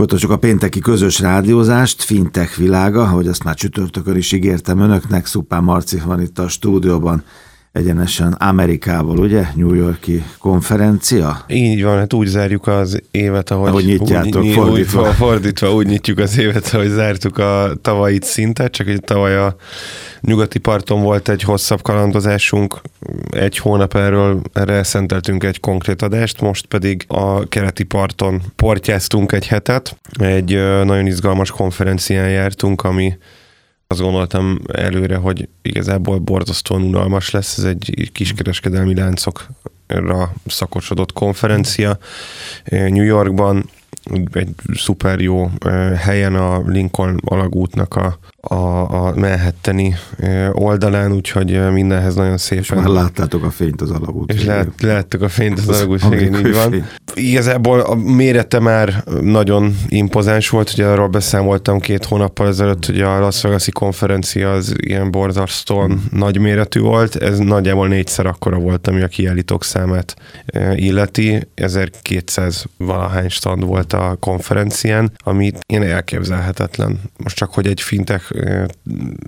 Folytassuk a pénteki közös rádiózást, fintech világa, ahogy azt már csütörtökön is ígértem önöknek, Szupán Marci van itt a stúdióban, egyenesen Amerikából, ugye? New Yorki konferencia? Így van, hát úgy zárjuk az évet, ahogy, ahogy nyitjátok, úgy, fordítva. Úgy, fordítva, úgy nyitjuk az évet, ahogy zártuk a tavalyit szintet, csak egy tavaly a nyugati parton volt egy hosszabb kalandozásunk, egy hónap erről, erre szenteltünk egy konkrét adást, most pedig a keleti parton portyáztunk egy hetet, egy nagyon izgalmas konferencián jártunk, ami azt gondoltam előre, hogy igazából borzasztóan unalmas lesz, ez egy kiskereskedelmi láncokra szakosodott konferencia New Yorkban, egy szuper jó helyen a Lincoln alagútnak a a, a Manhattani oldalán, úgyhogy mindenhez nagyon szépen. És már láttátok a fényt az alagút. És lát, láttuk a fényt az, az alagút így van. Fény. Igazából a mérete már nagyon impozáns volt, ugye arról beszámoltam két hónappal ezelőtt, hogy a Las vegas konferencia az ilyen borzasztóan hmm. nagy méretű volt, ez nagyjából négyszer akkora volt, ami a kiállítók számát illeti, 1200 valahány stand volt a konferencián, ami ilyen elképzelhetetlen. Most csak, hogy egy fintech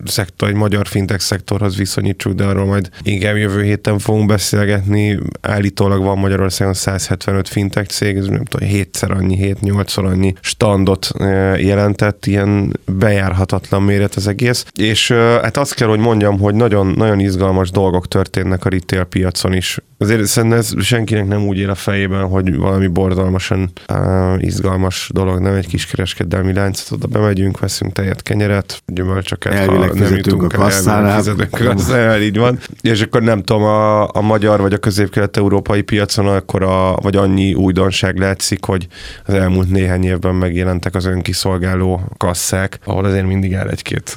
szektor, egy magyar fintech szektorhoz viszonyítsuk, de arról majd inkább jövő héten fogunk beszélgetni. Állítólag van Magyarországon 175 fintech cég, ez nem tudom, 7-szer annyi, 7-8-szor annyi standot jelentett, ilyen bejárhatatlan méret az egész. És hát azt kell, hogy mondjam, hogy nagyon, nagyon izgalmas dolgok történnek a retail piacon is. Azért szerintem ez senkinek nem úgy él a fejében, hogy valami borzalmasan uh, izgalmas dolog, nem egy kis kereskedelmi láncot, oda bemegyünk, veszünk tejet, kenyeret, gyümölcsöket, Elvileg ha nem jutunk a kasszára. Fizetünk a kasszára, így van. És akkor nem tudom, a, a magyar vagy a közép-kelet-európai piacon akkor a, vagy annyi újdonság látszik, hogy az elmúlt néhány évben megjelentek az önkiszolgáló kasszák, ahol azért mindig el egy-két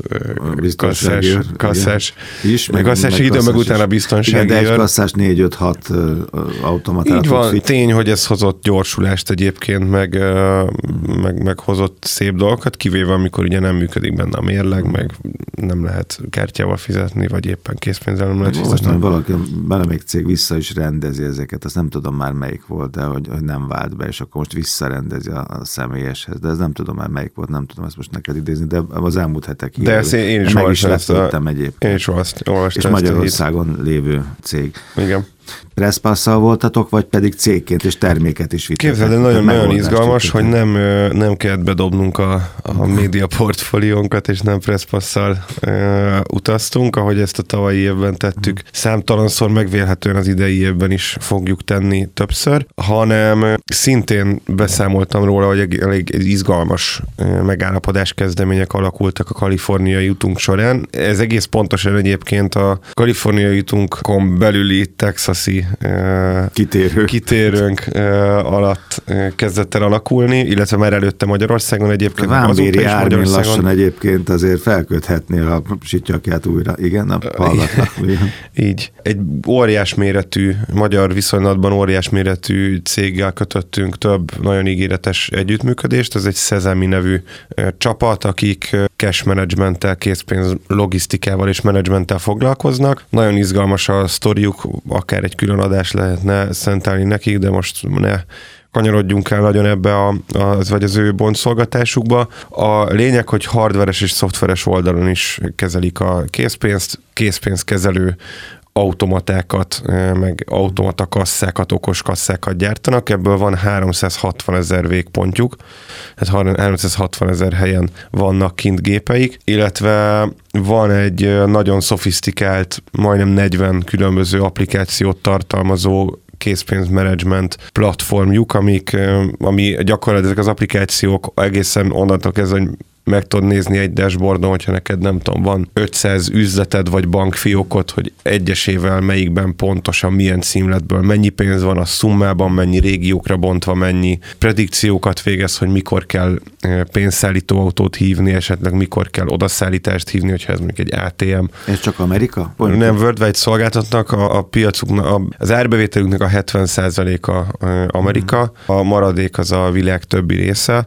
kasszás, kasszás, is, meg, kasszás idő, meg utána biztonsági Igen, de egy kasszás 4-5-6 automatát Így van, tény, hogy ez hozott gyorsulást egyébként, meg, meg, meg hozott szép dolgokat, kivéve amikor ugye nem működik benne a mérleg, meg nem lehet kártyával fizetni, vagy éppen készpénzzel nem lehet fizetni. Most valaki, valamelyik cég vissza is rendezi ezeket, azt nem tudom már melyik volt, de hogy, hogy nem vált be, és akkor most visszarendezi a, a személyeshez, de ez nem tudom már melyik volt, nem tudom ezt most neked idézni, de az elmúlt hetek De ezt én, én is olvastam ezt a, egyébként. Én is olvastam És Magyarországon lévő cég. Igen presszpasszal voltatok, vagy pedig cégként és terméket is vittetek? Képzeld, nagyon, nagyon izgalmas, hogy nem, nem kellett bedobnunk a, a média portfóliónkat, és nem presszpasszal uh, utaztunk, ahogy ezt a tavalyi évben tettük. Számtalanszor megvélhetően az idei évben is fogjuk tenni többször, hanem szintén beszámoltam róla, hogy elég, elég izgalmas megállapodás kezdemények alakultak a kaliforniai jutunk során. Ez egész pontosan egyébként a kaliforniai jutunkon belüli Texas Texasi Kitérő. kitérőnk alatt kezdett el alakulni, illetve már előtte Magyarországon egyébként. Vámbéri Ármin lassan egyébként azért felköthetné a sityakját újra. Igen, a pallatnak. Így. Egy óriás méretű, magyar viszonylatban óriás méretű céggel kötöttünk több nagyon ígéretes együttműködést. Ez egy Szezemi nevű csapat, akik cash managementtel, készpénz logisztikával és menedzsmenttel foglalkoznak. Nagyon izgalmas a sztoriuk, akár egy külön adás lehetne szentelni nekik, de most ne kanyarodjunk el nagyon ebbe a, az, vagy az ő bontszolgatásukba. A lényeg, hogy hardveres és szoftveres oldalon is kezelik a készpénzt, készpénzkezelő automatákat, meg automata kasszákat, okos kasszákat gyártanak, ebből van 360 ezer végpontjuk, tehát 360 ezer helyen vannak kint gépeik, illetve van egy nagyon szofisztikált, majdnem 40 különböző applikációt tartalmazó készpénzmenedzsment platformjuk, amik, ami gyakorlatilag ezek az applikációk egészen onnantól kezdve, meg tudod nézni egy dashboardon, hogyha neked nem tudom, van 500 üzleted vagy bankfiókot, hogy egyesével melyikben pontosan milyen címletből mennyi pénz van a szummában, mennyi régiókra bontva, mennyi predikciókat végez, hogy mikor kell eh, pénzszállító autót hívni, esetleg mikor kell odaszállítást hívni, hogyha ez mondjuk egy ATM. Ez csak Amerika? Pont. Nem, worldwide szolgáltatnak, a, a piacuknak, az árbevételünknek a 70%-a eh, Amerika, a maradék az a világ többi része,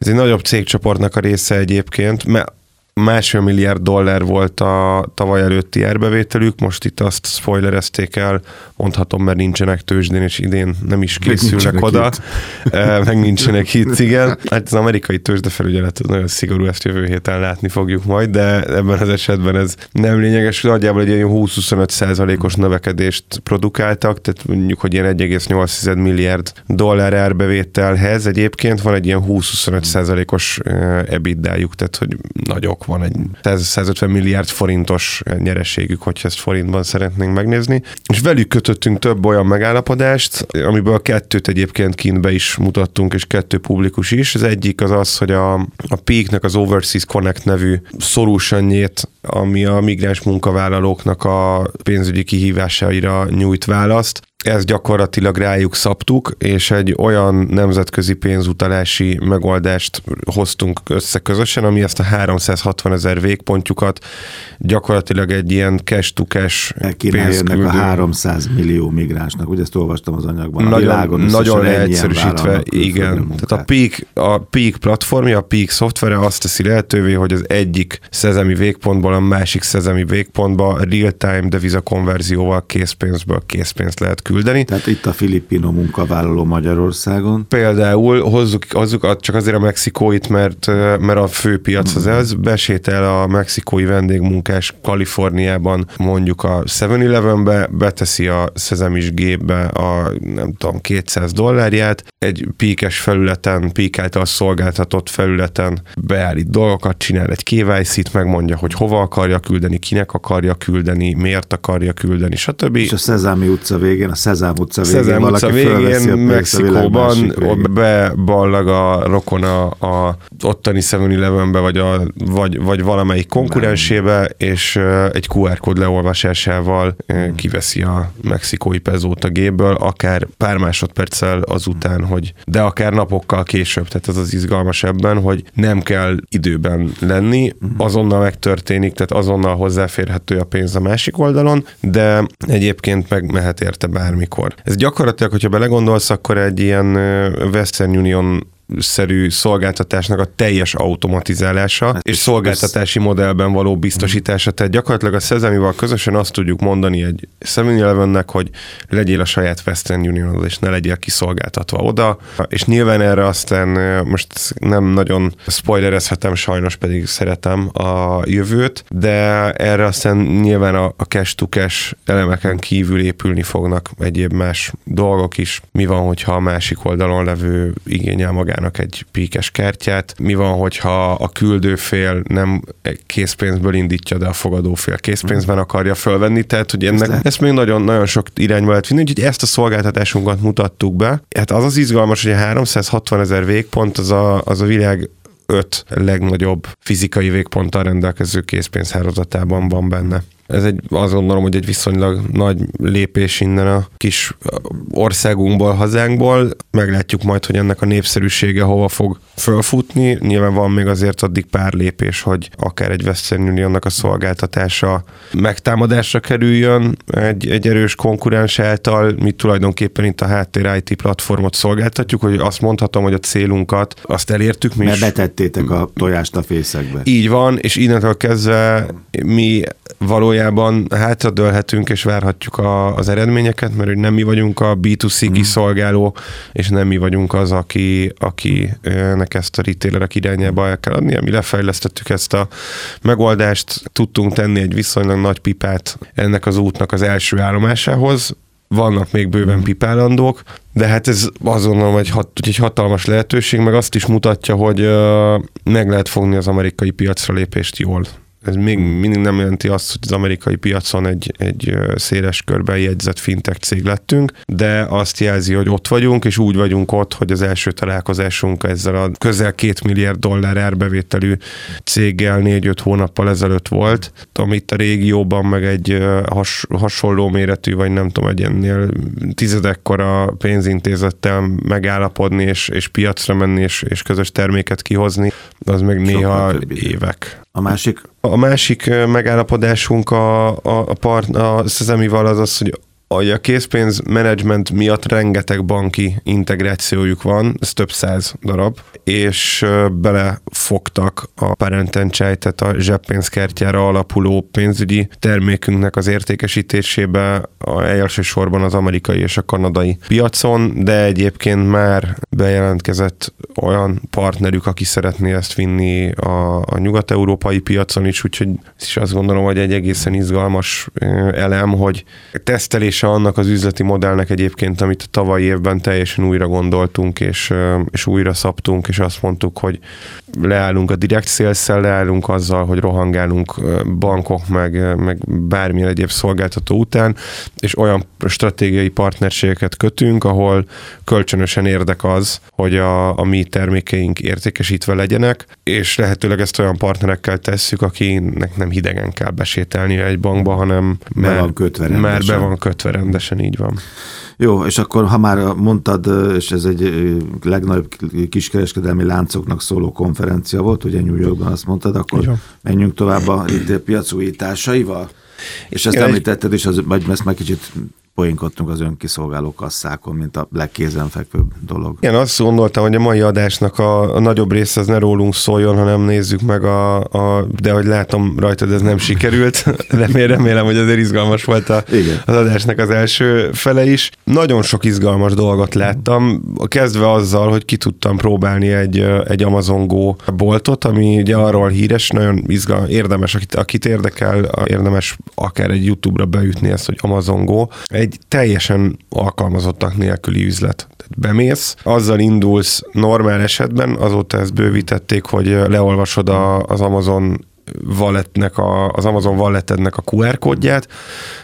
ez egy nagyobb cégcsoportnak a része egyébként, mert másfél milliárd dollár volt a tavaly előtti árbevételük, most itt azt spoilerezték el, mondhatom, mert nincsenek tőzsdén, és idén nem is készülnek oda, hit. meg nincsenek hit, igen. Hát az amerikai tőzsdefelügyelet az nagyon szigorú, ezt jövő héten látni fogjuk majd, de ebben az esetben ez nem lényeges, nagyjából egy ilyen 20-25 százalékos növekedést produkáltak, tehát mondjuk, hogy ilyen 1,8 milliárd dollár árbevételhez egyébként van egy ilyen 20-25 százalékos ebitdájuk, tehát hogy nagyok van egy 150 milliárd forintos nyereségük, hogyha ezt forintban szeretnénk megnézni. És velük kötöttünk több olyan megállapodást, amiből kettőt egyébként kintbe is mutattunk, és kettő publikus is. Az egyik az az, hogy a, a Peaknek az Overseas Connect nevű solutionjét, ami a migráns munkavállalóknak a pénzügyi kihívásaira nyújt választ, ezt gyakorlatilag rájuk szabtuk, és egy olyan nemzetközi pénzutalási megoldást hoztunk össze közösen, ami ezt a 360 ezer végpontjukat gyakorlatilag egy ilyen cash-to-cash pénzküldő. a 300 millió migránsnak, ugye ezt olvastam az anyagban. Nagyon, a világon nagyon leegyszerűsítve, igen. Tehát a Peak, a Peak platformja, a Peak szoftvere azt teszi lehetővé, hogy az egyik szezemi végpontból a másik szezemi végpontba real-time deviza konverzióval készpénzből készpénzt lehet küldeni. Tehát itt a filipino munkavállaló Magyarországon. Például hozzuk, hozzuk csak azért a mexikóit, mert, mert a fő piac az ez, besétel a mexikói vendégmunkás Kaliforniában mondjuk a 7-Elevenbe, beteszi a szezemis gépbe a nem tudom, 200 dollárját, egy píkes felületen, pík által szolgáltatott felületen beállít dolgokat, csinál egy KYC-t, megmondja, hogy hova akarja küldeni, kinek akarja küldeni, miért akarja küldeni, stb. És a Szezámi utca végén, a Szezám utca végén Szezám utca végén, Mexikóban, beballag a rokona a ottani 7 vagy, a, vagy, vagy valamelyik konkurensébe, és egy QR kód leolvasásával hmm. kiveszi a mexikói pezót a gépből, akár pár másodperccel azután, hogy de akár napokkal később, tehát ez az izgalmas ebben, hogy nem kell időben lenni, hmm. azonnal megtörténik, tehát azonnal hozzáférhető a pénz a másik oldalon, de egyébként meg mehet érte bármikor. Ez gyakorlatilag, hogyha belegondolsz, akkor egy ilyen Western Union szerű szolgáltatásnak a teljes automatizálása hát, és szolgáltatási ez... modellben való biztosítása. Tehát gyakorlatilag a Szezemival közösen azt tudjuk mondani egy 7 hogy legyél a saját Western union és ne legyél kiszolgáltatva oda. És nyilván erre aztán most nem nagyon spoilerezhetem, sajnos pedig szeretem a jövőt, de erre aztán nyilván a, a cash-to-cash elemeken kívül épülni fognak egyéb más dolgok is. Mi van, hogyha a másik oldalon levő igényel magát magának egy píkes kártyát. Mi van, hogyha a küldőfél nem készpénzből indítja, de a fogadófél készpénzben hmm. akarja fölvenni, tehát hogy ennek, ezt, ezt még nagyon-nagyon sok irányba lehet vinni, úgyhogy ezt a szolgáltatásunkat mutattuk be. Hát az az izgalmas, hogy a 360 ezer végpont az a, az a világ öt legnagyobb fizikai végponttal rendelkező készpénzhálózatában van benne. Ez egy, azt gondolom, hogy egy viszonylag nagy lépés innen a kis országunkból, hazánkból. Meglátjuk majd, hogy ennek a népszerűsége hova fog fölfutni. Nyilván van még azért addig pár lépés, hogy akár egy Western Unionnak a szolgáltatása megtámadásra kerüljön egy, egy erős konkurens által. Mi tulajdonképpen itt a háttér IT platformot szolgáltatjuk, hogy azt mondhatom, hogy a célunkat azt elértük mi Mert betettétek a tojást a fészekbe. Így van, és innentől kezdve mi valójában hátradőlhetünk és várhatjuk a, az eredményeket, mert hogy nem mi vagyunk a B2C mm. kiszolgáló, és nem mi vagyunk az, aki, akinek ezt a retailerek irányába el kell adni. Mi lefejlesztettük ezt a megoldást, tudtunk tenni egy viszonylag nagy pipát ennek az útnak az első állomásához, vannak még bőven mm. pipálandók, de hát ez azonnal egy, hat, egy hatalmas lehetőség, meg azt is mutatja, hogy uh, meg lehet fogni az amerikai piacra lépést jól ez még mindig nem jelenti azt, hogy az amerikai piacon egy, egy széles körben jegyzett fintech cég lettünk, de azt jelzi, hogy ott vagyunk, és úgy vagyunk ott, hogy az első találkozásunk ezzel a közel két milliárd dollár árbevételű céggel négy-öt hónappal ezelőtt volt, amit a régióban meg egy has, hasonló méretű, vagy nem tudom, egy ennél tizedekkora pénzintézettel megállapodni, és, és piacra menni, és, és közös terméket kihozni, az meg néha évek. A másik? A másik megállapodásunk a, a, a, part, a Szezemival az az, hogy a készpénzmenedzsment miatt rengeteg banki integrációjuk van, ez több száz darab, és belefogtak a parentencsej, tehát a zseppénzkártyára alapuló pénzügyi termékünknek az értékesítésébe a elsősorban az amerikai és a kanadai piacon, de egyébként már bejelentkezett olyan partnerük, aki szeretné ezt vinni a, a nyugat-európai piacon is, úgyhogy is azt gondolom, hogy egy egészen izgalmas elem, hogy tesztelése annak az üzleti modellnek egyébként, amit a tavalyi évben teljesen újra gondoltunk, és, és újra szabtunk, és azt mondtuk, hogy leállunk a direct sales leállunk azzal, hogy rohangálunk bankok, meg, meg bármilyen egyéb szolgáltató után, és olyan stratégiai partnerségeket kötünk, ahol kölcsönösen érdek az, hogy a, a mi termékeink értékesítve legyenek, és lehetőleg ezt olyan partnerekkel tesszük, akinek nem hidegen kell besételni egy bankba, hanem be már, van kötve már be van kötve rendesen, így van. Jó, és akkor ha már mondtad, és ez egy legnagyobb kiskereskedelmi láncoknak szóló konferencia volt, ugye New Yorkban azt mondtad, akkor menjünk tovább a piac újításaival. És ezt említetted, és az, vagy ezt már kicsit poénkodtunk az önkiszolgáló kasszákon, mint a legkézenfekvőbb dolog. Igen, azt gondoltam, hogy a mai adásnak a, a nagyobb része az ne rólunk szóljon, hanem nézzük meg a, a de hogy látom rajtad ez nem sikerült. Remélem, remélem hogy azért izgalmas volt a, Igen. az adásnak az első fele is. Nagyon sok izgalmas dolgot láttam, kezdve azzal, hogy ki tudtam próbálni egy, egy Amazon Go boltot, ami ugye arról híres, nagyon izgal, érdemes, akit, akit érdekel, érdemes akár egy YouTube-ra beütni ezt, hogy Amazon Go. Egy teljesen alkalmazottak nélküli üzlet. Tehát bemész, azzal indulsz normál esetben, azóta ezt bővítették, hogy leolvasod a, az Amazon walletnek a, az Amazon walletednek a QR kódját,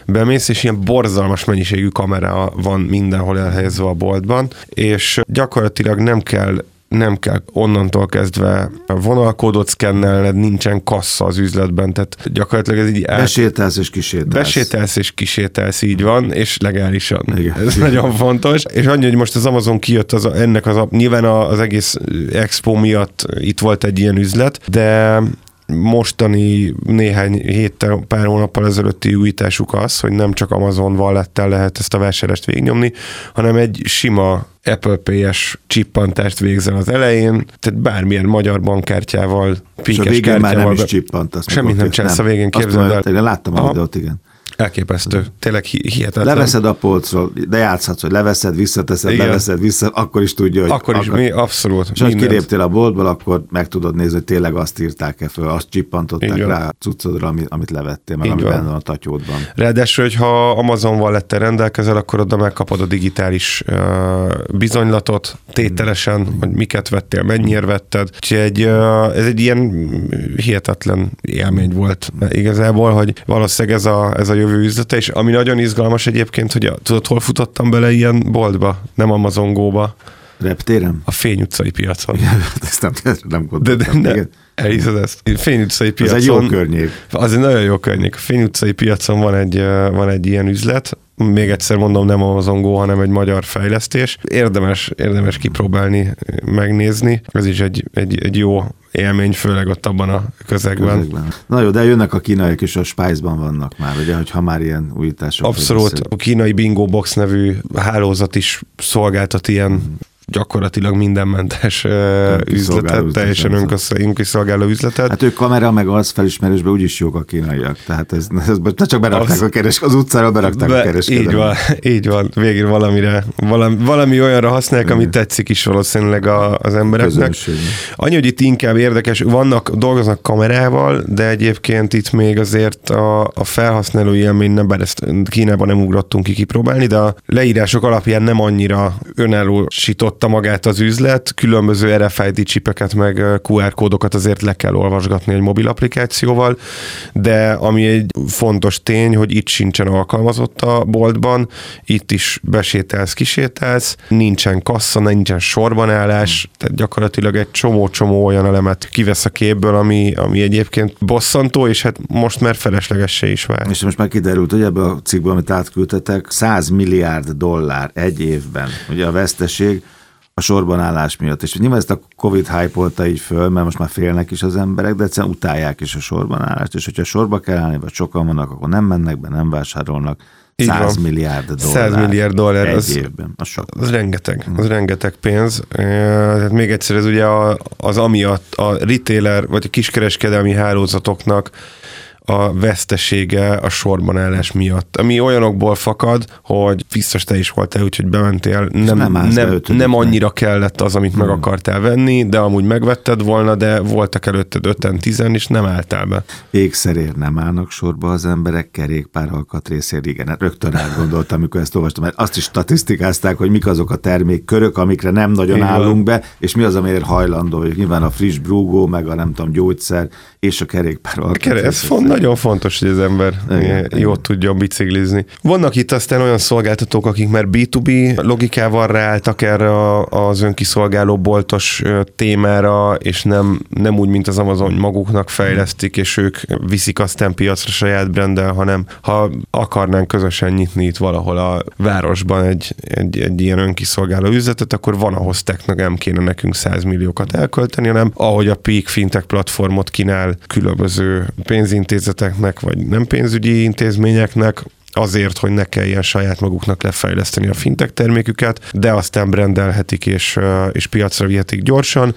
bemész, és ilyen borzalmas mennyiségű kamera van mindenhol elhelyezve a boltban, és gyakorlatilag nem kell nem kell onnantól kezdve vonalkódot szkennelned, nincsen kassa az üzletben, tehát gyakorlatilag ez így... El... Besételsz és kisételsz. Besételsz és kisételsz, így van, és legálisan. Igen. Ez Igen. nagyon fontos. És annyi, hogy most az Amazon kijött az, ennek az, nyilván az egész expo miatt itt volt egy ilyen üzlet, de mostani néhány héttel, pár hónappal ezelőtti újításuk az, hogy nem csak Amazon vallettel lehet ezt a vásárlást végnyomni, hanem egy sima Apple Pay-es csippantást végzel az elején, tehát bármilyen magyar bankkártyával, pinkes És a végén már nem is csippant. Azt Semmit nem csinálsz a végén, képzeld el. Láttam a videót, igen. Elképesztő. Tényleg hihetetlen. Leveszed a polcról, de játszhatsz, hogy leveszed, visszateszed, Igen. leveszed, vissza, akkor is tudja, hogy... Akkor is, akar... mi, abszolút. És ha kiléptél a boltból, akkor meg tudod nézni, hogy tényleg azt írták-e föl, azt csippantották rá a cuccodra, amit, amit levettél, meg ami benne van a tatyódban. Ráadásul, hogyha Amazon lett rendelkezel, akkor oda megkapod a digitális uh, bizonylatot, tételesen, hmm. hogy miket vettél, mennyire vetted. Úgyhogy egy, uh, ez egy ilyen hihetetlen élmény volt igazából, hogy valószínűleg ez a, ez a jövő üzlete, és ami nagyon izgalmas egyébként, hogy a, tudod, hol futottam bele ilyen boltba, nem Amazon Go-ba. Reptérem? A Fény utcai piacon. Ezt nem, nem gondoltam. De, de, de, elhiszed ezt. Fény utcai piacon. Ez egy jó környék. Az egy nagyon jó környék. A Fény utcai piacon van egy, van egy ilyen üzlet, még egyszer mondom, nem Amazon Go, hanem egy magyar fejlesztés. Érdemes, érdemes kipróbálni, megnézni. Ez is egy, egy, egy jó élmény, főleg ott abban a közegben. közegben. Na jó, de jönnek a kínaiak is a Spice-ban vannak már, ugye, hogyha már ilyen újítások. Abszolút, a kínai Bingo Box nevű hálózat is szolgáltat ilyen mm gyakorlatilag mindenmentes üzletet, teljesen önkiszolgáló üzletet. Hát ők kamera meg az felismerésben úgyis jók a kínaiak, tehát ez, ez csak berakták az, a keres, az utcára berakták be, a kereskedelmet. Így van, így van, végül valamire, valami, valami olyanra használják, ami tetszik is valószínűleg a, az embereknek. Annyi, hogy itt inkább érdekes, vannak, dolgoznak kamerával, de egyébként itt még azért a, a felhasználó élmény, nem, bár ezt Kínában nem ugrottunk ki kipróbálni, de a leírások alapján nem annyira önállósított alkotta magát az üzlet, különböző RFID csipeket meg QR kódokat azért le kell olvasgatni egy mobil applikációval, de ami egy fontos tény, hogy itt sincsen alkalmazott a boltban, itt is besételsz, kisételsz, nincsen kassa, nincsen sorban állás, tehát gyakorlatilag egy csomó-csomó olyan elemet kivesz a képből, ami, ami egyébként bosszantó, és hát most már feleslegessé is vár. És most már kiderült, hogy ebbe a cikkben, amit átküldtetek, 100 milliárd dollár egy évben, ugye a veszteség, a sorban állás miatt. És nyilván ezt a Covid hype így föl, mert most már félnek is az emberek, de egyszerűen utálják is a sorban állást, és hogyha sorba kell állni, vagy sokan vannak, akkor nem mennek be, nem vásárolnak, Így 100 van. milliárd dollár. 100 milliárd dollár. Egy az, évben. Az, sok. az rengeteg. Az hmm. rengeteg pénz. Tehát még egyszer, ez ugye az amiatt a retailer, vagy a kiskereskedelmi hálózatoknak a vesztesége a sorban állás miatt. Ami olyanokból fakad, hogy biztos te is voltál, úgyhogy bementél, nem, nem, nem, nem annyira kellett az, amit hmm. meg akartál venni, de amúgy megvetted volna, de voltak előtted öten, tizen, és nem álltál be. Ékszerért nem állnak sorba az emberek, kerékpár alkatrészért, igen. Hát rögtön átgondoltam, amikor ezt olvastam, mert azt is statisztikázták, hogy mik azok a termékkörök, amikre nem nagyon igen. állunk be, és mi az, amiért hajlandó vagyok. Nyilván a friss brúgó, meg a nem tudom, gyógyszer, és a kerékpár alkatrész. Ez font, nagyon fontos, hogy az ember igen, jót tudjon biciklizni. Vannak itt aztán olyan szolgáltatók, akik már B2B logikával ráálltak erre az önkiszolgáló boltos témára, és nem, nem úgy, mint az Amazon maguknak fejlesztik, és ők viszik aztán piacra saját brenddel, hanem ha akarnánk közösen nyitni itt valahol a városban egy, egy, egy ilyen önkiszolgáló üzletet, akkor van ahhoz technek nem kéne nekünk 100 milliókat elkölteni, hanem ahogy a Peak Fintech platformot kínál különböző pénzintézeteknek, vagy nem pénzügyi intézményeknek, azért, hogy ne kelljen saját maguknak lefejleszteni a fintech terméküket, de aztán brendelhetik és, és piacra vihetik gyorsan.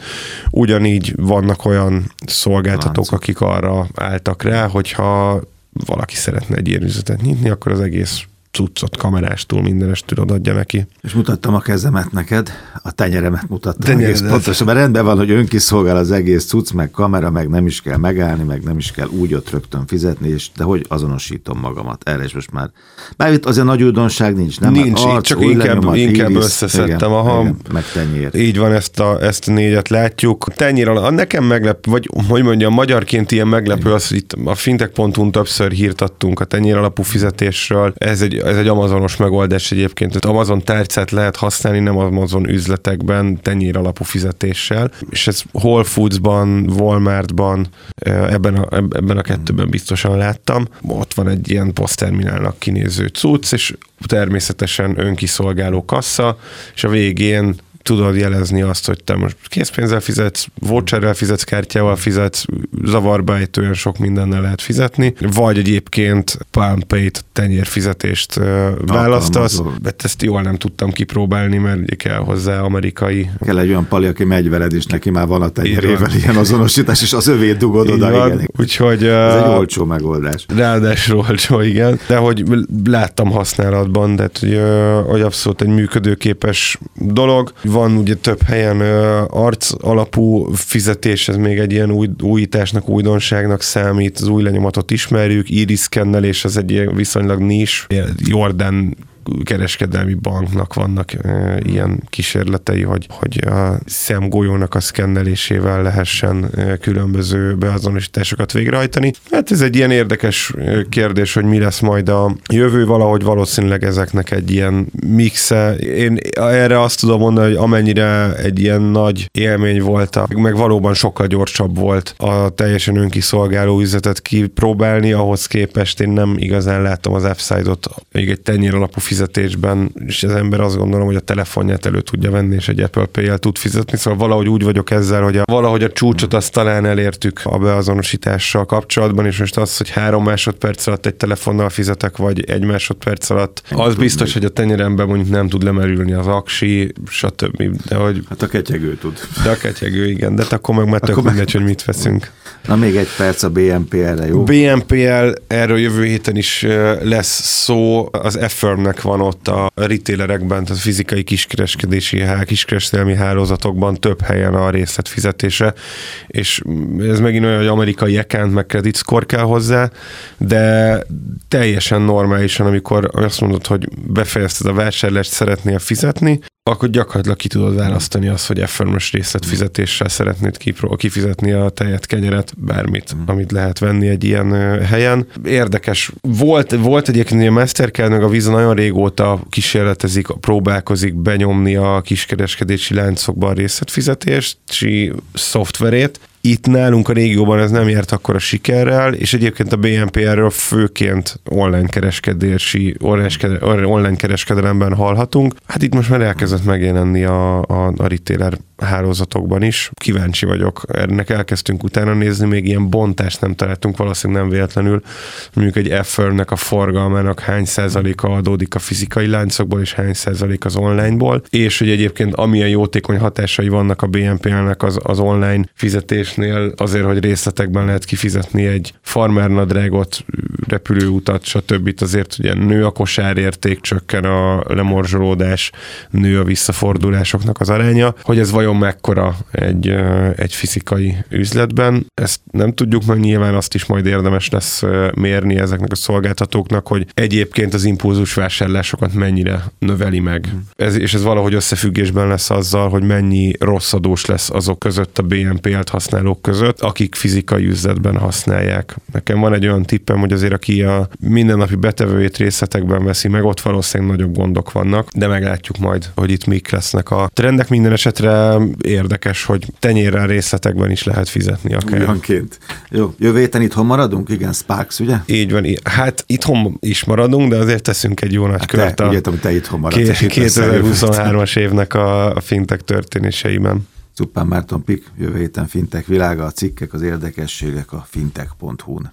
Ugyanígy vannak olyan szolgáltatók, akik arra álltak rá, hogyha valaki szeretne egy ilyen üzletet nyitni, akkor az egész cuccot, kamerástól, mindenestől adja neki. És mutattam a kezemet neked, a tenyeremet mutattam Tenyeredet. egész pontosan, mert rendben van, hogy önkiszolgál az egész cucc, meg kamera, meg nem is kell megállni, meg nem is kell úgy ott rögtön fizetni, és de hogy azonosítom magamat, erre is most már. Bár itt azért nagy újdonság nincs, nem? Nincs, arc, csak inkább, inkább íris, összeszedtem, igen, aha. Igen, meg tenyér. Így van, ezt a, ezt a négyet látjuk. Tenyér alatt, nekem meglep, vagy hogy mondjam, magyarként ilyen meglepő igen. az, itt a fintech.hu többször hírt adtunk a tenyér alapú fizetésről. Ez egy ez egy Amazonos megoldás egyébként. Tehát Amazon tárcát lehet használni, nem Amazon üzletekben, tenyér alapú fizetéssel. És ez Whole Foodsban, Walmartban, ebben a, ebben a kettőben biztosan láttam. Ott van egy ilyen posztterminálnak kinéző cucc, és természetesen önkiszolgáló kassa, és a végén tudod jelezni azt, hogy te most készpénzzel fizetsz, voucherrel fizetsz, kártyával fizetsz, zavarba olyan sok mindennel lehet fizetni, vagy egyébként PalmPay-t, tenyérfizetést választasz, mert ezt jól nem tudtam kipróbálni, mert kell hozzá amerikai. Kell egy olyan pali, aki megy veled, és neki már van a tenyerével ilyen azonosítás, és az övét dugod oda. Van. Igen. Úgyhogy, Ez egy olcsó megoldás. Ráadásul olcsó, igen. De hogy láttam használatban, de hogy, hogy abszolút egy működőképes dolog van ugye több helyen arc alapú fizetés, ez még egy ilyen új, újításnak, újdonságnak számít, az új lenyomatot ismerjük, iris szkennelés, az egy ilyen viszonylag nis, Jordan kereskedelmi banknak vannak ilyen kísérletei, hogy, hogy a szemgolyónak a szkennelésével lehessen különböző beazonosításokat végrehajtani. Hát ez egy ilyen érdekes kérdés, hogy mi lesz majd a jövő, valahogy valószínűleg ezeknek egy ilyen mixe. Én erre azt tudom mondani, hogy amennyire egy ilyen nagy élmény volt, meg valóban sokkal gyorsabb volt a teljesen önkiszolgáló üzletet kipróbálni, ahhoz képest én nem igazán látom az F-side-ot, még egy tenyér alapú fizetésben, és az ember azt gondolom, hogy a telefonját elő tudja venni, és egy Apple Pay-el tud fizetni, szóval valahogy úgy vagyok ezzel, hogy a, valahogy a csúcsot azt talán elértük a beazonosítással kapcsolatban, és most az, hogy három másodperc alatt egy telefonnal fizetek, vagy egy másodperc alatt, az biztos, hogy a tenyeremben mondjuk nem tud lemerülni az aksi, stb. De hogy... Hát a ketyegő tud. De a ketyegő, igen, de hát akkor meg már tök mindegy, hogy mit veszünk. Na még egy perc a BNPL-re, jó? BNPL, erről jövő héten is lesz szó, az Van ott a retailerekben, tehát fizikai kiskereskedési, kiskereskedelmi hálózatokban több helyen a részletfizetése, és ez megint olyan, hogy amerikai account meg credit score kell hozzá, de teljesen normálisan, amikor azt mondod, hogy befejezted a vásárlást, szeretnél fizetni, akkor gyakorlatilag ki tudod választani azt, hogy F-firmos részletfizetéssel szeretnéd kifizetni a tejet, kenyeret, bármit, mm. amit lehet venni egy ilyen helyen. Érdekes. Volt, volt egyébként a Mastercard, meg a Visa nagyon régóta kísérletezik, próbálkozik benyomni a kiskereskedési láncokban a részletfizetési szoftverét, itt nálunk a régióban ez nem járt akkor a sikerrel, és egyébként a BNPR-ről főként online kereskedési, online kereskedelemben hallhatunk. Hát itt most már elkezdett megjelenni a, a, a retailer hálózatokban is. Kíváncsi vagyok, ennek elkezdtünk utána nézni, még ilyen bontást nem találtunk, valószínűleg nem véletlenül. Mondjuk egy F-nek a forgalmának hány százaléka adódik a fizikai láncokból, és hány százalék az onlineból, és hogy egyébként amilyen jótékony hatásai vannak a BNPL-nek az, az online fizetésnél, azért, hogy részletekben lehet kifizetni egy farmernadrágot, repülőutat, stb. azért ugye nő a kosárérték, csökken a lemorzsolódás, nő a visszafordulásoknak az aránya. Hogy ez vajon mekkora egy, egy fizikai üzletben, ezt nem tudjuk meg, nyilván azt is majd érdemes lesz mérni ezeknek a szolgáltatóknak, hogy egyébként az impulzus vásárlásokat mennyire növeli meg. Ez, és ez valahogy összefüggésben lesz azzal, hogy mennyi rossz adós lesz azok között a BNPL-t használók között, akik fizikai üzletben használják. Nekem van egy olyan tippem, hogy azért aki a mindennapi betevőjét részletekben veszi meg, ott valószínűleg nagyobb gondok vannak, de meglátjuk majd, hogy itt mik lesznek a trendek. Minden esetre érdekes, hogy tenyérrel részletekben is lehet fizetni akár. Ugyanként. Jó, jövő héten itthon maradunk? Igen, Sparks, ugye? Így van. Hát itthon is maradunk, de azért teszünk egy jó nagy hát kört te, a ugye, te itthon maradsz, 2023-as évnek a, fintech történéseiben. Cuppán Márton Pik, jövő héten fintech világa, a cikkek, az érdekességek a fintech.hu-n.